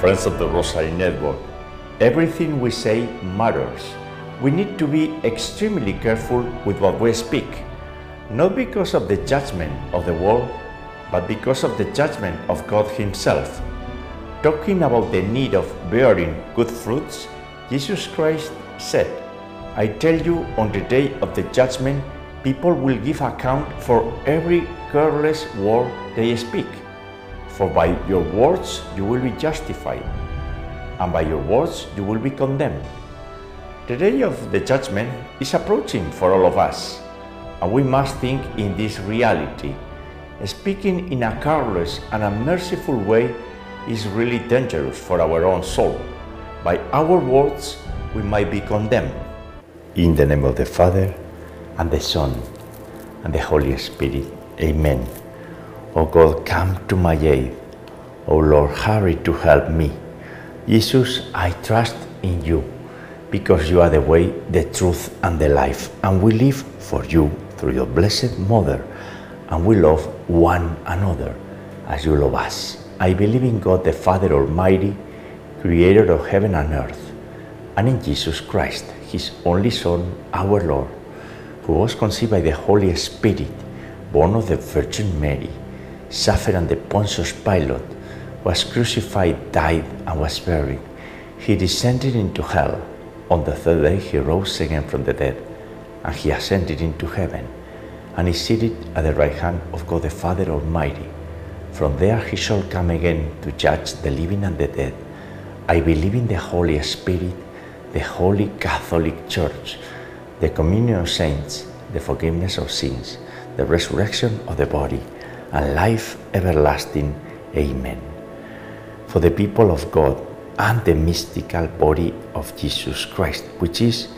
friends of the Rosary Network, everything we say matters. We need to be extremely careful with what we speak, not because of the judgment of the world, but because of the judgment of God Himself. Talking about the need of bearing good fruits, Jesus Christ said, I tell you, on the day of the judgment, people will give account for every careless word they speak. For by your words you will be justified, and by your words you will be condemned. The day of the judgment is approaching for all of us, and we must think in this reality. Speaking in a careless and unmerciful way is really dangerous for our own soul. By our words, we might be condemned. In the name of the Father, and the Son, and the Holy Spirit. Amen. O God, come to my aid. O Lord, hurry to help me. Jesus, I trust in you because you are the way, the truth, and the life, and we live for you through your blessed Mother, and we love one another as you love us. I believe in God the Father Almighty, creator of heaven and earth, and in Jesus Christ, his only Son, our Lord, who was conceived by the Holy Spirit, born of the Virgin Mary, suffered under Pontius Pilate, was crucified, died, and was buried. He descended into hell. On the third day, he rose again from the dead, and he ascended into heaven, and is seated at the right hand of God the Father Almighty. From there he shall come again to judge the living and the dead. I believe in the Holy Spirit, the Holy Catholic Church, the communion of saints, the forgiveness of sins, the resurrection of the body, and life everlasting. Amen. For the people of God and the mystical body of Jesus Christ, which is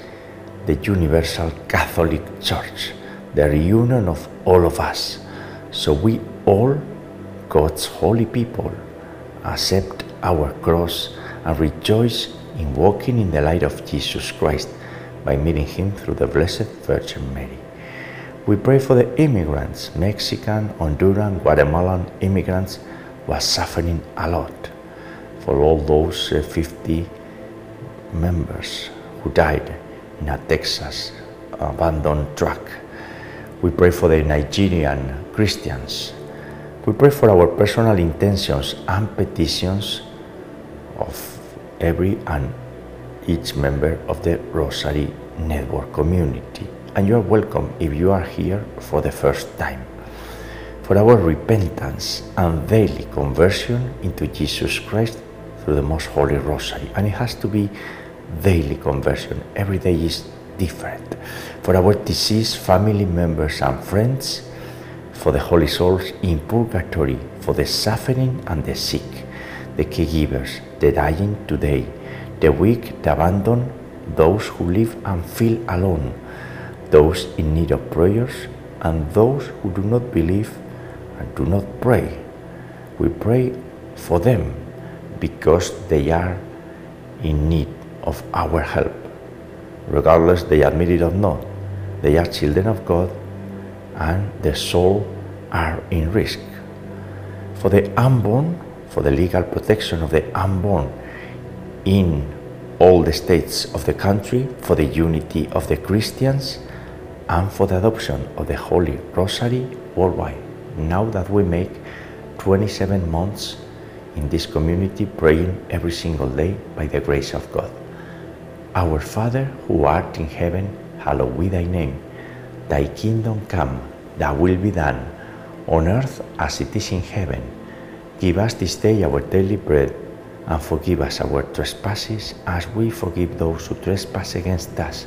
the universal Catholic Church, the reunion of all of us. So we all, God's holy people, accept our cross and rejoice in walking in the light of Jesus Christ by meeting Him through the Blessed Virgin Mary. We pray for the immigrants, Mexican, Honduran, Guatemalan immigrants who are suffering a lot, for all those uh, 50 members who died in a Texas abandoned truck. We pray for the Nigerian Christians. We pray for our personal intentions and petitions of every and each member of the Rosary Network community. And you are welcome if you are here for the first time. For our repentance and daily conversion into Jesus Christ through the Most Holy Rosary. And it has to be daily conversion. Every day is different. For our deceased family members and friends, for the holy souls in purgatory, for the suffering and the sick, the caregivers, the dying today, the weak, the abandoned, those who live and feel alone, those in need of prayers, and those who do not believe and do not pray. We pray for them because they are in need of our help. Regardless they admit it or not, they are children of God and their soul are in risk. For the unborn, for the legal protection of the unborn in all the states of the country, for the unity of the Christians, and for the adoption of the Holy Rosary worldwide. Now that we make 27 months in this community praying every single day by the grace of God. Our Father who art in heaven, hallowed be thy name. Thy kingdom come, thy will be done, on earth as it is in heaven. Give us this day our daily bread, and forgive us our trespasses as we forgive those who trespass against us.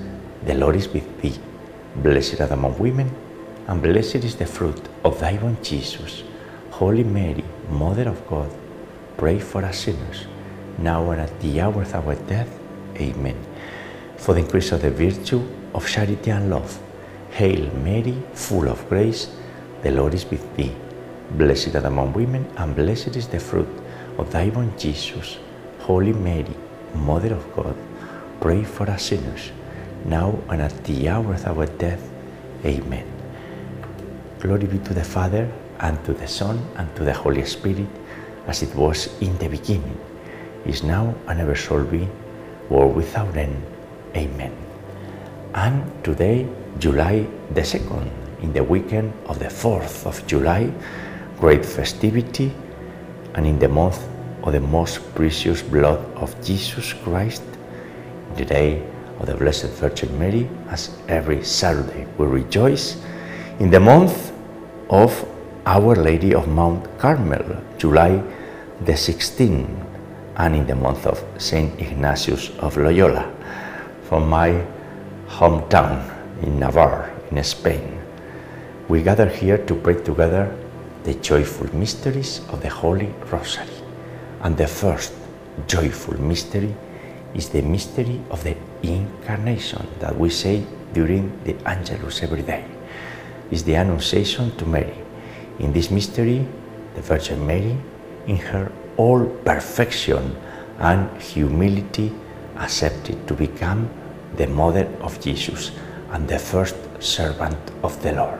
the Lord is with thee. Blessed art among women, and blessed is the fruit of thy womb, Jesus. Holy Mary, Mother of God, pray for us sinners, now and at the hour of our death. Amen. For the increase of the virtue of charity and love, Hail Mary, full of grace, the Lord is with thee. Blessed art among women, and blessed is the fruit of thy womb, Jesus. Holy Mary, Mother of God, pray for us sinners, now and at the hour of our death. Amen. Glory be to the Father, and to the Son, and to the Holy Spirit, as it was in the beginning, is now, and ever shall be, world without end. Amen. And today, July the 2nd, in the weekend of the 4th of July, great festivity, and in the month of the most precious blood of Jesus Christ, the day of the Blessed Virgin Mary, as every Saturday we rejoice, in the month of Our Lady of Mount Carmel, July the 16th, and in the month of Saint Ignatius of Loyola, from my hometown in Navarre, in Spain. We gather here to pray together the joyful mysteries of the Holy Rosary. And the first joyful mystery is the mystery of the Incarnation that we say during the Angelus every day. Is the Annunciation to Mary. In this mystery, the Virgin Mary, in her all perfection and humility, accepted to become the mother of Jesus and the first servant of the Lord.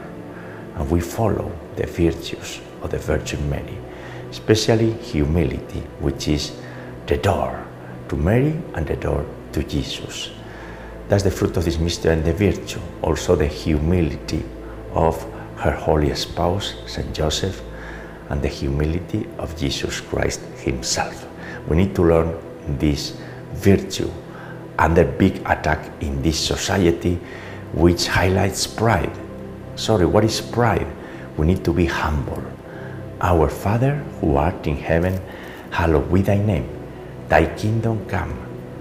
And we follow the virtues of the Virgin Mary, especially humility, which is the door to Mary and the door to Jesus. That's the fruit of this mystery and the virtue, also the humility of her holy spouse, Saint Joseph, and the humility of Jesus Christ himself. We need to learn this virtue under big attack in this society which highlights pride. Sorry, what is pride? We need to be humble. Our Father who art in heaven, hallowed be thy name. Thy kingdom come,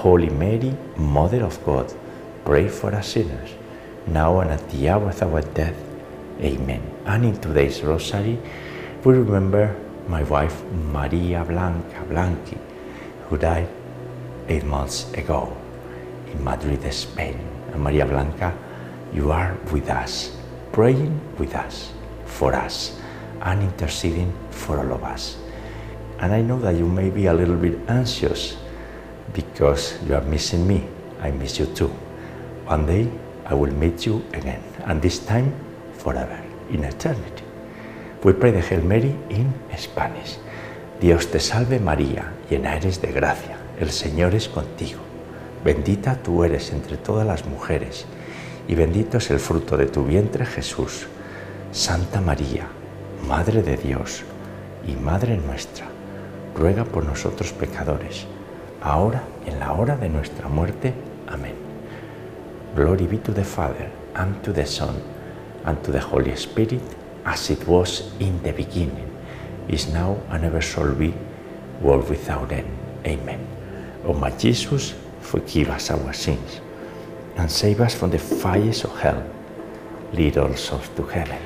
Holy Mary, Mother of God, pray for us sinners, now and at the hour of our death. Amen. And in today's Rosary, we remember my wife Maria Blanca Blanqui, who died eight months ago in Madrid, Spain. And Maria Blanca, you are with us, praying with us, for us, and interceding for all of us. And I know that you may be a little bit anxious because you are missing me. I miss you too. One day I will meet you again, and this time forever, in eternity. We pray the Hail Mary in Spanish. Dios te salve María, llena eres de gracia, el Señor es contigo. Bendita tú eres entre todas las mujeres, y bendito es el fruto de tu vientre Jesús. Santa María, Madre de Dios y Madre nuestra, ruega por nosotros pecadores, ahora en la hora de nuestra muerte. Amén. Glory be to the Father, and to the Son, and to the Holy Spirit, as it was in the beginning, is now, and ever shall be, world without end. Amen. O my Jesus, forgive us our sins, and save us from the fires of hell. Lead all souls to heaven,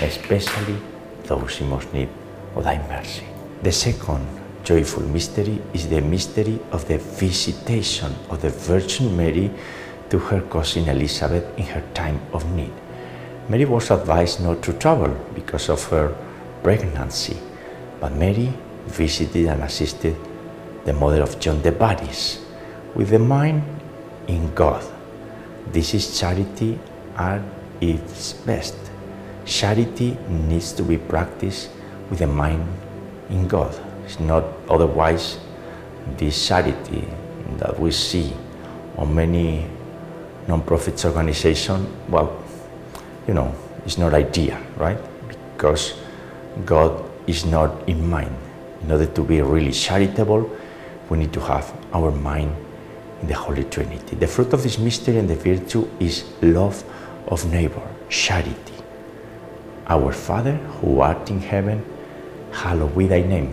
especially those in most need of thy mercy. The second joyful mystery is the mystery of the visitation of the Virgin Mary to her cousin Elizabeth in her time of need. Mary was advised not to travel because of her pregnancy, but Mary visited and assisted the mother of John the Baptist with the mind in God. This is charity at its best. Charity needs to be practiced with the mind in God. It's not otherwise this charity that we see on many non-profits organizations, well, you know, it's not idea, right? Because God is not in mind. In order to be really charitable, we need to have our mind in the Holy Trinity. The fruit of this mystery and the virtue is love of neighbor, charity. Our Father who art in heaven, hallowed be thy name.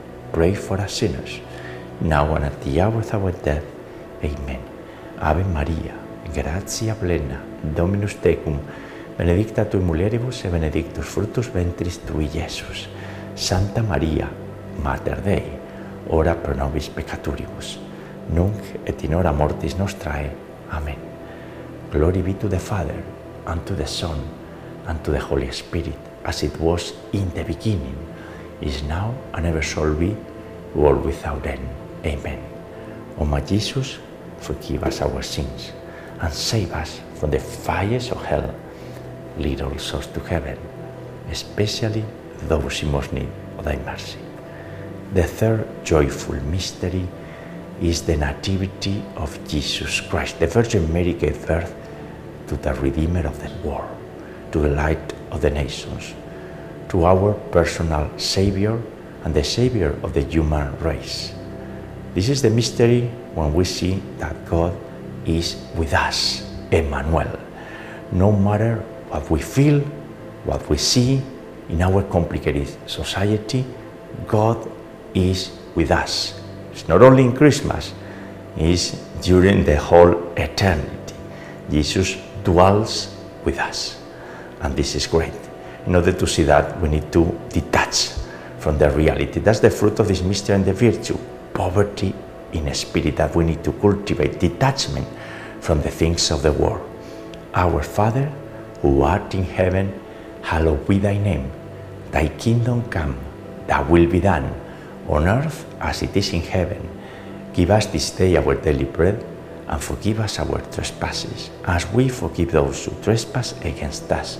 pray for us sinners, now and at the hour of our death. Amen. Ave Maria, gratia plena, Dominus tecum, benedicta tu mulieribus e benedictus fructus ventris tui, Iesus. Santa Maria, Mater Dei, ora pro nobis peccatoribus, nunc et in hora mortis nostrae. Amen. Glory be to the Father, and to the Son, and to the Holy Spirit, as it was in the beginning, is now, and ever shall be, world without end. Amen. O my Jesus, forgive us our sins, and save us from the fires of hell. Lead all souls to heaven, especially those in most need of thy mercy. The third joyful mystery is the Nativity of Jesus Christ. The Virgin Mary gave birth to the Redeemer of the world, to the light of the nations, to our personal Savior and the Savior of the human race. This is the mystery when we see that God is with us, Emmanuel. No matter what we feel, what we see in our complicated society, God is with us. It's not only in Christmas, it's during the whole eternity. Jesus dwells with us. And this is great. In order to see that, we need to detach from the reality. That's the fruit of this mystery and the virtue. Poverty in spirit that we need to cultivate, detachment from the things of the world. Our Father, who art in heaven, hallowed be thy name. Thy kingdom come, thy will be done on earth as it is in heaven. Give us this day our daily bread, and forgive us our trespasses, as we forgive those who trespass against us.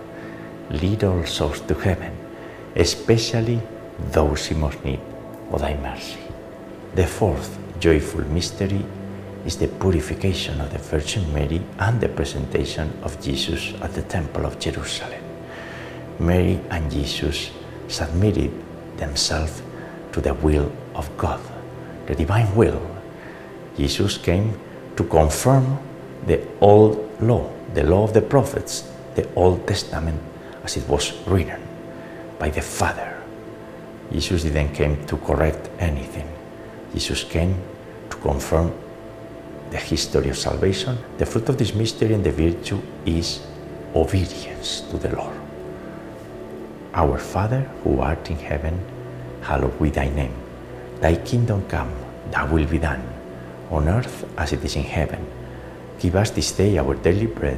Lead all souls to heaven, especially those in most need of thy mercy. The fourth joyful mystery is the purification of the Virgin Mary and the presentation of Jesus at the Temple of Jerusalem. Mary and Jesus submitted themselves to the will of God, the divine will. Jesus came to confirm the old law, the law of the prophets, the Old Testament as it was written by the Father. Jesus didn't come to correct anything. Jesus came to confirm the history of salvation. The fruit of this mystery and the virtue is obedience to the Lord. Our Father who art in heaven, hallowed be thy name. Thy kingdom come, thy will be done, on earth as it is in heaven. Give us this day our daily bread,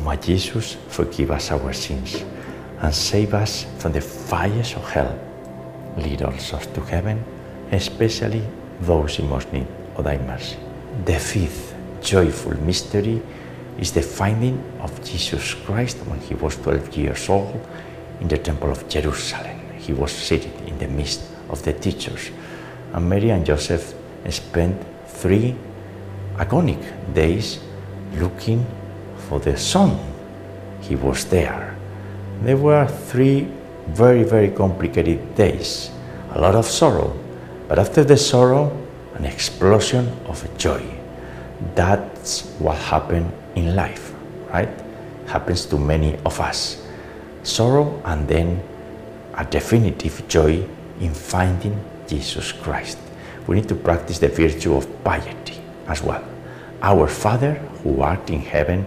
O my Jesus, forgive us our sins, and save us from the fires of oh hell. Lead souls to heaven, especially those in most need of thy mercy. The fifth joyful mystery is the finding of Jesus Christ when he was 12 years old in the Temple of Jerusalem. He was seated in the midst of the teachers, and Mary and Joseph spent three agonic days looking for the Son. He was there. There were three very, very complicated days, a lot of sorrow, but after the sorrow, an explosion of joy. That's what happened in life, right? Happens to many of us. Sorrow and then a definitive joy in finding Jesus Christ. We need to practice the virtue of piety as well. Our Father who art in heaven,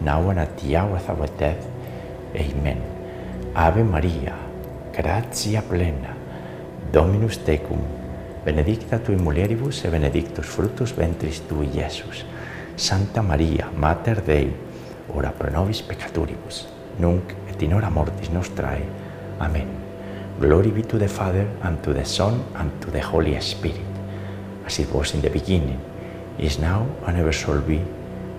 Now and at hour of our death. Amen. Ave Maria, gratia plena, Dominus tecum, benedicta tui mulieribus e benedictus fructus ventris tui, Iesus. Santa Maria, Mater Dei, ora pro nobis peccatoribus, nunc et in hora mortis nostrae. Amen. Glory be to the Father, and to the Son, and to the Holy Spirit, as it was in the beginning, is now, and ever shall be,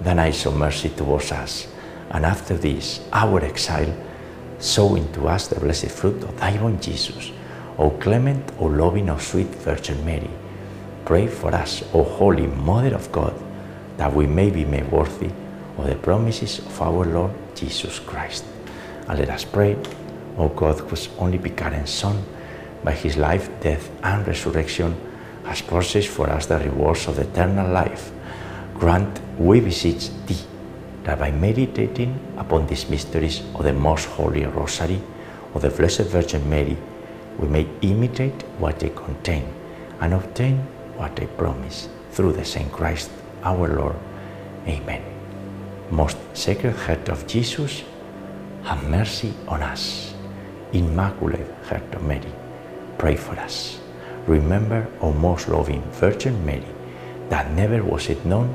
thine I show mercy towards us, and after this, our exile, sow into us the blessed fruit of thy Jesus. O clement, O loving, O sweet Virgin Mary, pray for us, O holy Mother of God, that we may be made worthy of the promises of our Lord Jesus Christ. And let us pray, O God, whose only begotten Son, by his life, death, and resurrection, has purchased for us the rewards of eternal life. Grant, we beseech thee, that by meditating upon these mysteries of the most holy Rosary of the Blessed Virgin Mary, we may imitate what they contain and obtain what they promise through the same Christ our Lord. Amen. Most Sacred Heart of Jesus, have mercy on us. Immaculate Heart of Mary, pray for us. Remember, O most loving Virgin Mary, that never was it known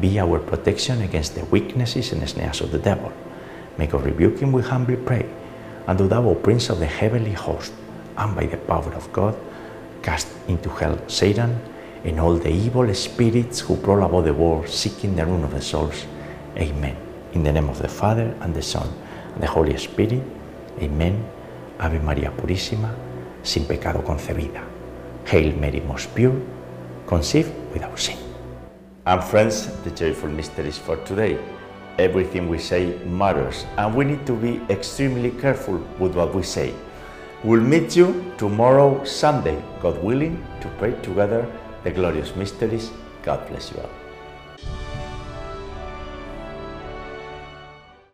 Be our protection against the weaknesses and snares of the devil. May God rebuke him, we humbly pray. And do thou, O Prince of the heavenly host, and by the power of God, cast into hell Satan and all the evil spirits who prowl about the world seeking the ruin of the souls. Amen. In the name of the Father, and the Son, and the Holy Spirit. Amen. Ave María Purísima, sin pecado concebida. Hail Mary, most pure, conceived without sin. And friends, the joyful mysteries for today. Everything we say matters, and we need to be extremely careful with what we say. We'll meet you tomorrow, Sunday, God willing, to pray together the glorious mysteries. God bless you all.